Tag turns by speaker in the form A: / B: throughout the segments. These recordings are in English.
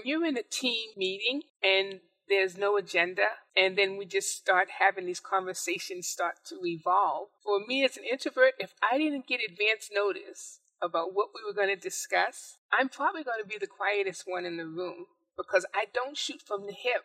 A: when you're in a team meeting and there's no agenda and then we just start having these conversations start to evolve for me as an introvert if i didn't get advance notice about what we were going to discuss i'm probably going to be the quietest one in the room because i don't shoot from the hip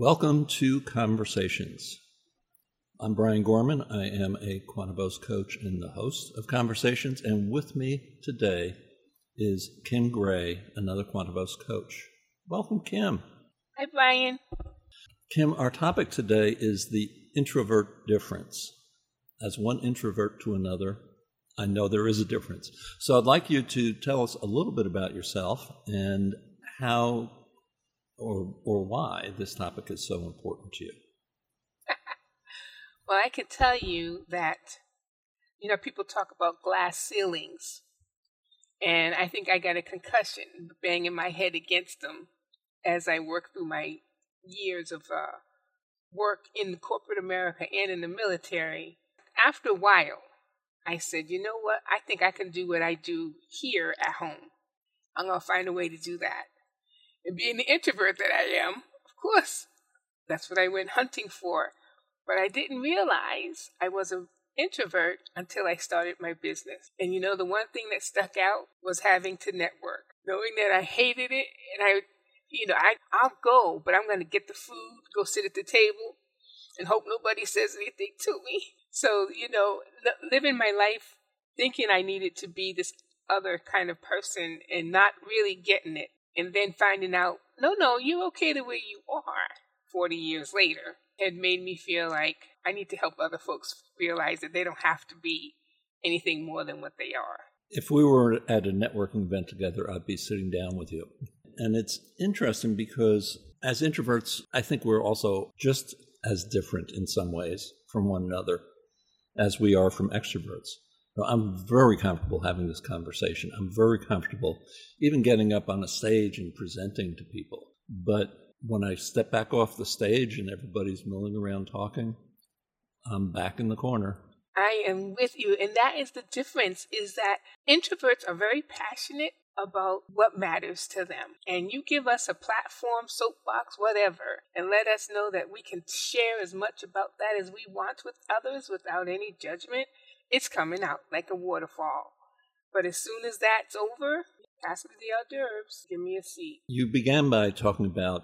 B: Welcome to Conversations. I'm Brian Gorman. I am a Quantuvos coach and the host of Conversations. And with me today is Kim Gray, another Quantuvos coach. Welcome, Kim.
A: hi brian
B: Kim, our topic today is the introvert difference. As one introvert to another, I know there is a difference. So I'd like you to tell us a little bit about yourself and how or, or why this topic is so important to you.
A: well i can tell you that you know people talk about glass ceilings and i think i got a concussion banging my head against them as i worked through my years of uh, work in corporate america and in the military. After a while i said you know what? I think i can do what i do here at home. I'm going to find a way to do that and being the introvert that I am, of course, that's what I went hunting for. But I didn't realize I was an introvert until I started my business. And you know, the one thing that stuck out was having to network, knowing that I hated it and I, you know, I, I'll go, but I'm going to get the food, go sit at the table, and hope nobody says anything to me. So, you know, living my life thinking I needed to be this other kind of person and not really getting it and then finding out, no, no, you're okay the way you are 40 years later had made me feel like I need to help other folks realize that they don't have to be anything more than what they are.
B: If we were at a networking event together, I'd be sitting down with you. And it's interesting because as introverts, I think we're also just as different in some ways from one another as we are from extroverts. I'm very comfortable having this conversation. I'm very comfortable even getting up on a stage and presenting to people. But when I step back off the stage and everybody's milling around talking, I'm back in the corner.
A: I am with you. And that is the difference is that introverts are very passionate about what matters to them. And you give us a platform, soapbox, whatever, and let us know that we can share as much about that as we want with others without any judgment it's coming out like a waterfall. But as soon as that's over, pass me the hors d'oeuvres, give me a seat.
B: You began by talking about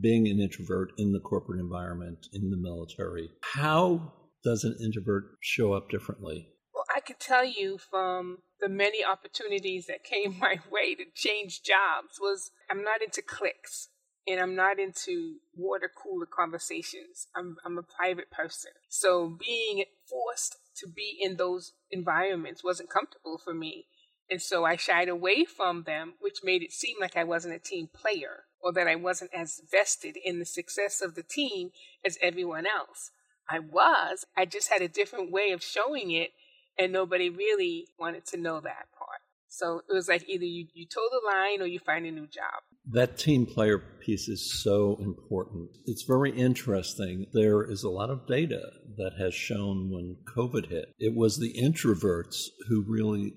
B: being an introvert in the corporate environment, in the military. How does an introvert show up differently?
A: Well, I can tell you from the many opportunities that came my way to change jobs was I'm not into cliques and I'm not into water cooler conversations. I'm I'm a private person. So being forced to be in those environments wasn't comfortable for me. And so I shied away from them, which made it seem like I wasn't a team player or that I wasn't as vested in the success of the team as everyone else. I was, I just had a different way of showing it, and nobody really wanted to know that part. So it was like either you, you toe the line or you find a new job.
B: That team player piece is so important. It's very interesting. There is a lot of data that has shown when COVID hit, it was the introverts who really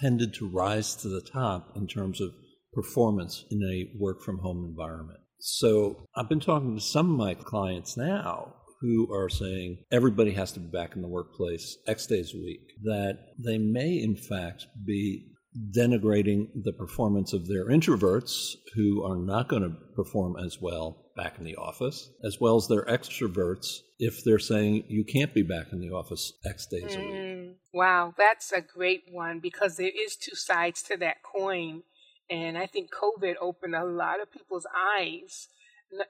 B: tended to rise to the top in terms of performance in a work from home environment. So I've been talking to some of my clients now who are saying everybody has to be back in the workplace X days a week, that they may in fact be denigrating the performance of their introverts who are not going to perform as well back in the office, as well as their extroverts if they're saying you can't be back in the office X days mm. a week. Mm.
A: Wow, that's a great one because there is two sides to that coin. And I think COVID opened a lot of people's eyes,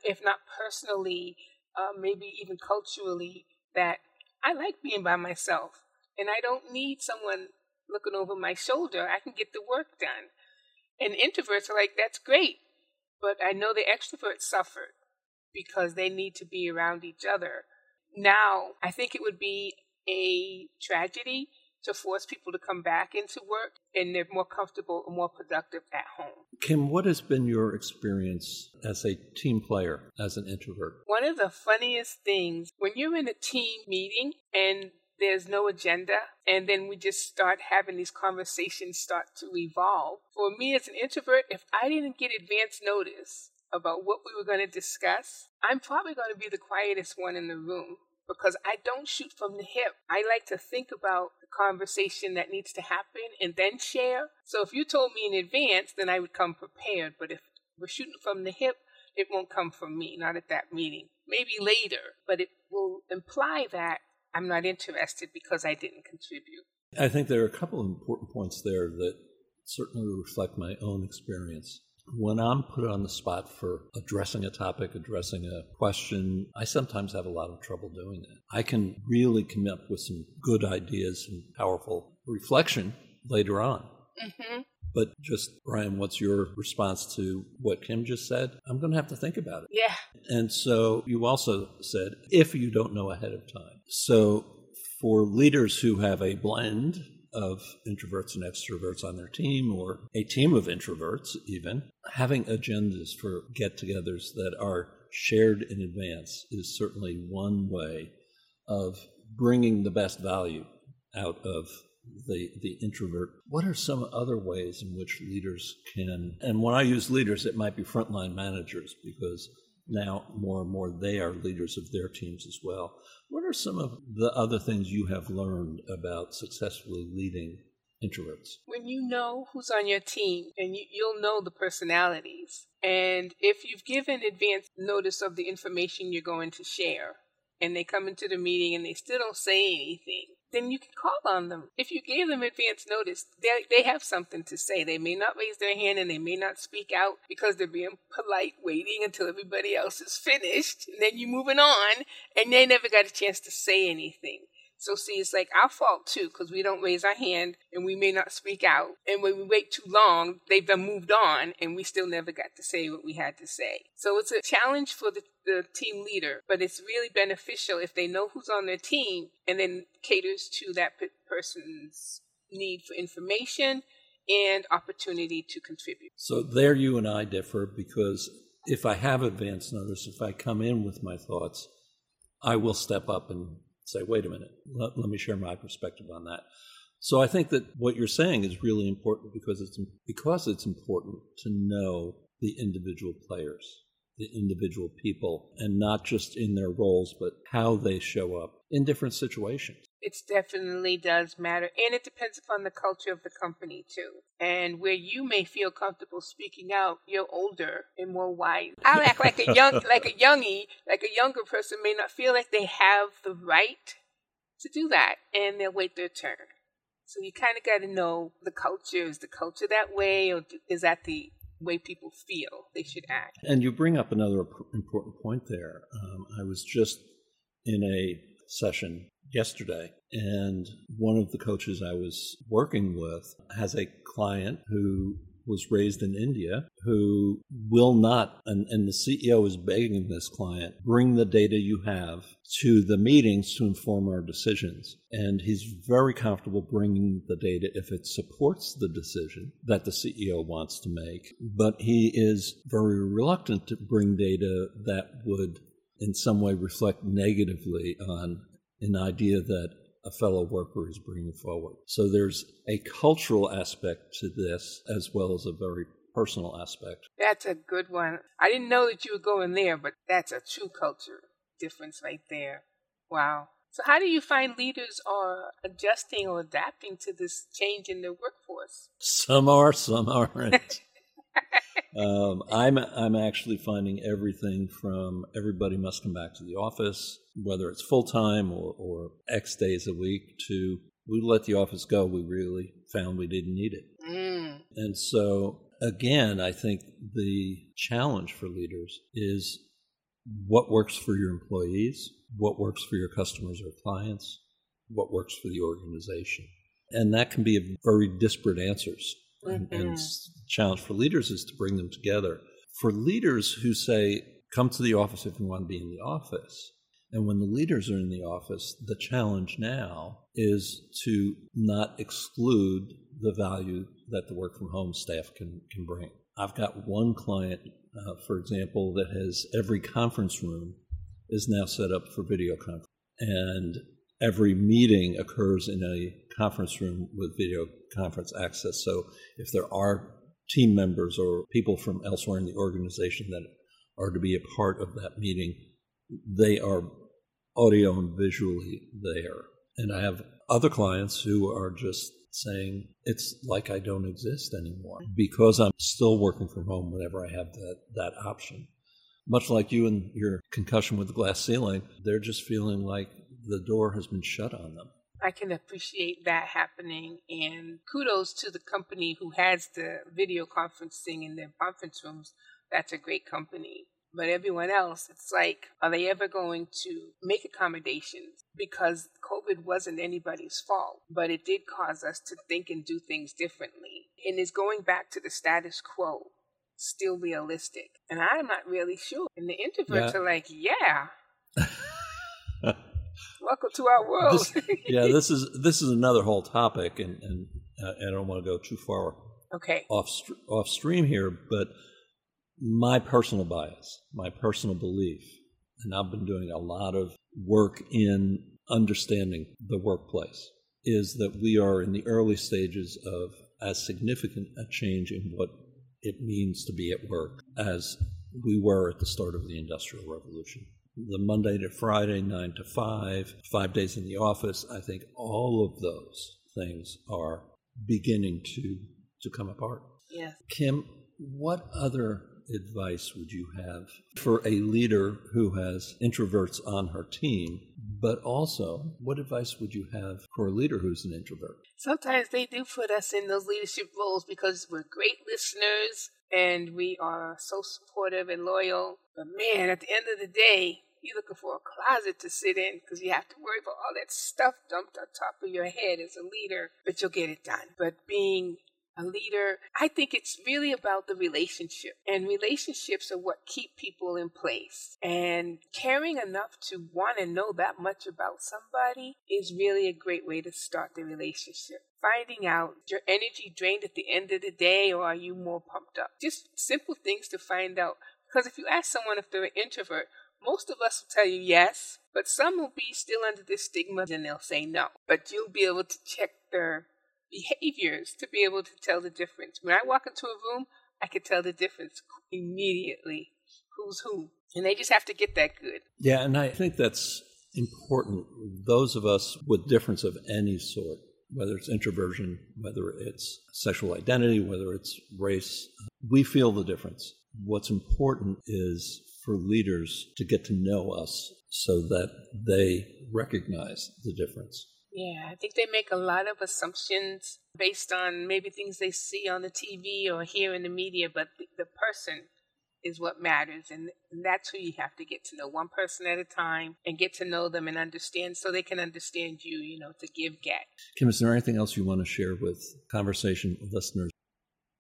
A: if not personally, uh, maybe even culturally, that I like being by myself and I don't need someone looking over my shoulder. I can get the work done. And introverts are like, that's great. But I know the extroverts suffered because they need to be around each other. Now, I think it would be a tragedy to force people to come back into work and they're more comfortable and more productive at home.
B: Kim, what has been your experience as a team player, as an introvert?
A: One of the funniest things when you're in a team meeting and there's no agenda and then we just start having these conversations start to evolve. For me as an introvert, if I didn't get advance notice about what we were going to discuss, I'm probably going to be the quietest one in the room because I don't shoot from the hip. I like to think about the conversation that needs to happen and then share. So if you told me in advance, then I would come prepared. But if we're shooting from the hip, it won't come from me, not at that meeting. Maybe later, but it will imply that I'm not interested because I didn't contribute.
B: I think there are a couple of important points there that certainly reflect my own experience. When I'm put on the spot for addressing a topic, addressing a question, I sometimes have a lot of trouble doing that. I can really come up with some good ideas and powerful reflection later on. Mm-hmm. But just, Brian, what's your response to what Kim just said? I'm going to have to think about it.
A: Yeah.
B: And so you also said, if you don't know ahead of time. So for leaders who have a blend of introverts and extroverts on their team, or a team of introverts, even, having agendas for get togethers that are shared in advance is certainly one way of bringing the best value out of the, the introvert. What are some other ways in which leaders can, and when I use leaders, it might be frontline managers because now more and more they are leaders of their teams as well. What are some of the other things you have learned about successfully leading introverts?
A: When you know who's on your team and you, will know the personalities, and if you've given advance notice of the information you're going to share, and they come into the meeting and they still don't say anything, then you can call on them. If you gave them advance notice, they, they have something to say. They may not raise their hand and they may not speak out because they're being polite, waiting until everybody else is finished. And then you're moving on and they never got a chance to say anything. So see, it's like our fault too, because we don't raise our hand and we may not speak out. And when we wait too long, they've been moved on and we still never got to say what we had to say. So it's a challenge for the, the team leader, but it's really beneficial if they know who's on their team and then caters to that person's need for information and opportunity to contribute.
B: So there you and I differ because if I have advance notice, if I come in with my thoughts, I will step up and say, wait a minute, let, let me share my perspective on that. So I think that what you're saying is really important because it's because it's important to know the individual players, the individual people, and not just in their roles, but how they show up in different situations.
A: It definitely does matter, and it depends upon the culture of the company too. And where you may feel comfortable speaking out, you're older and more wise. I'll act like a young, like a youngie, like a younger person may not feel like they have the right to do that, and they'll wait their turn. So you kind of got to know the culture. Is the culture that way, or is that the way people feel they should act?
B: And you bring up another important point there. Um, I was just in a session yesterday, and one of the coaches I was working with has a client who was raised in India who will not, and, and, the CEO is begging this client, bring the data you have to the meetings to inform our decisions. And he's very comfortable bringing the data if it supports the decision that the CEO wants to make. But he is very reluctant to bring data that would in some way reflect negatively on an idea that a fellow worker is bringing forward. So there's a cultural aspect to this as well as a very personal aspect.
A: That's a good one. I didn't know that you were going there, but that's a true culture difference right there. Wow. So how do you find leaders are adjusting or adapting to this change in their workforce?
B: Some are, some aren't. um, I'm I'm actually finding everything from everybody must come back to the office, whether it's full time or, or X days a week, to we let the office go, we really found we didn't need it.
A: Mm.
B: And so, again, I think the challenge for leaders is what works for your employees, what works for your customers or clients, what works for the organization. And that can be very disparate answers. Mm-hmm. And, challenge for leaders is to bring them together. For leaders who say, come to the office if you want to be in the office, and when the leaders are in the office, the challenge now is to not exclude the value that the work from home staff can, can bring. I've got one client, uh, for example, that has every conference room is now set up for video conference. And every meeting occurs in a conference room with video conference access. So if there are team members or people from elsewhere in the organization that are to be a part of that meeting, they are audio and visually there. And I have other clients who are just saying it's like I don't exist anymore because I'm still working from home whenever I have that, that option. Much like you and your concussion with the glass ceiling, they're just feeling like the door has been shut on them.
A: I can appreciate that happening. And kudos to the company who has the video conferencing in their conference rooms. That's a great company. But everyone else, it's like, are they ever going to make accommodations? Because COVID wasn't anybody's fault, but it did cause us to think and do things differently. And is going back to the status quo still realistic? And I'm not really sure. And the introverts yeah. are like, yeah. Welcome to our world.
B: This, yeah, this is this is another whole topic, and and uh, I don't want to go too far
A: okay
B: off off stream here, but my personal bias, my personal belief, and I've been doing a lot of work in understanding the workplace, is that we are in the early stages of as significant a change in what it means to be at work as we were at the start of the Industrial Revolution the Monday to Friday, nine to five, five days in the office, I think all of those things are beginning to to come apart.
A: Yes.
B: Kim, what other advice would you have for a leader who has introverts on her team? But also, what advice would you have for a leader who's an introvert?
A: Sometimes they do put us in those leadership roles because we're great listeners and we are so supportive and loyal. But man, at the end of the day, you're looking for a closet to sit in because you have to worry about all that stuff dumped on top of your head as a leader, but you'll get it done. But being a leader, I think it's really about the relationship. And relationships are what keep people in place. And caring enough to want to know that much about somebody is really a great way to start the relationship. Finding out your energy drained at the end of the day or are you more pumped up? Just simple things to find out. Because if you ask someone if they're an introvert, most of us will tell you yes, but some will be still under this stigma and they'll say no. But you'll be able to check their behaviors to be able to tell the difference. When I walk into a room, I can tell the difference immediately who's who. And they just have to get that good.
B: Yeah, and I think that's important. Those of us with difference of any sort, whether it's introversion, whether it's sexual identity, whether it's race, we feel the difference. What's important is for leaders to get to know us so that they recognize the difference.
A: Yeah, I think they make a lot of assumptions based on maybe things they see on the TV or hear in the media, but the, the person is what matters. And, and that's who you have to get to know one person at a time and get to know them and understand so they can understand you, you know, to give get.
B: Kim, is there anything else you want to share with conversation listeners?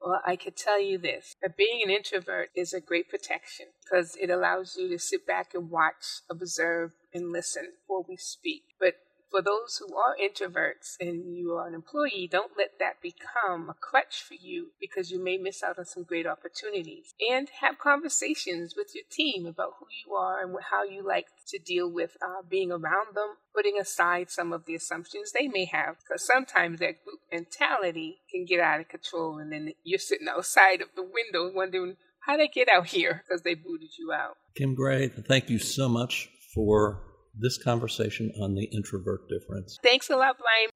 A: Well, I could tell you this that being an introvert is a great protection because it allows you to sit back and watch, observe, and listen before we speak. But for those who are introverts and you are an employee, don't let that become a crutch for you because you may miss out on some great opportunities. And have conversations with your team about who you are and how you like to deal with uh, being around them, putting aside some of the assumptions they may have. Because sometimes that group mentality can get out of control, and then you're sitting outside of the window wondering, how did I get out here? Because they booted you out.
B: Kim Gray, thank you so much for this conversation on the introvert difference.
A: Thanks a lot, Brian.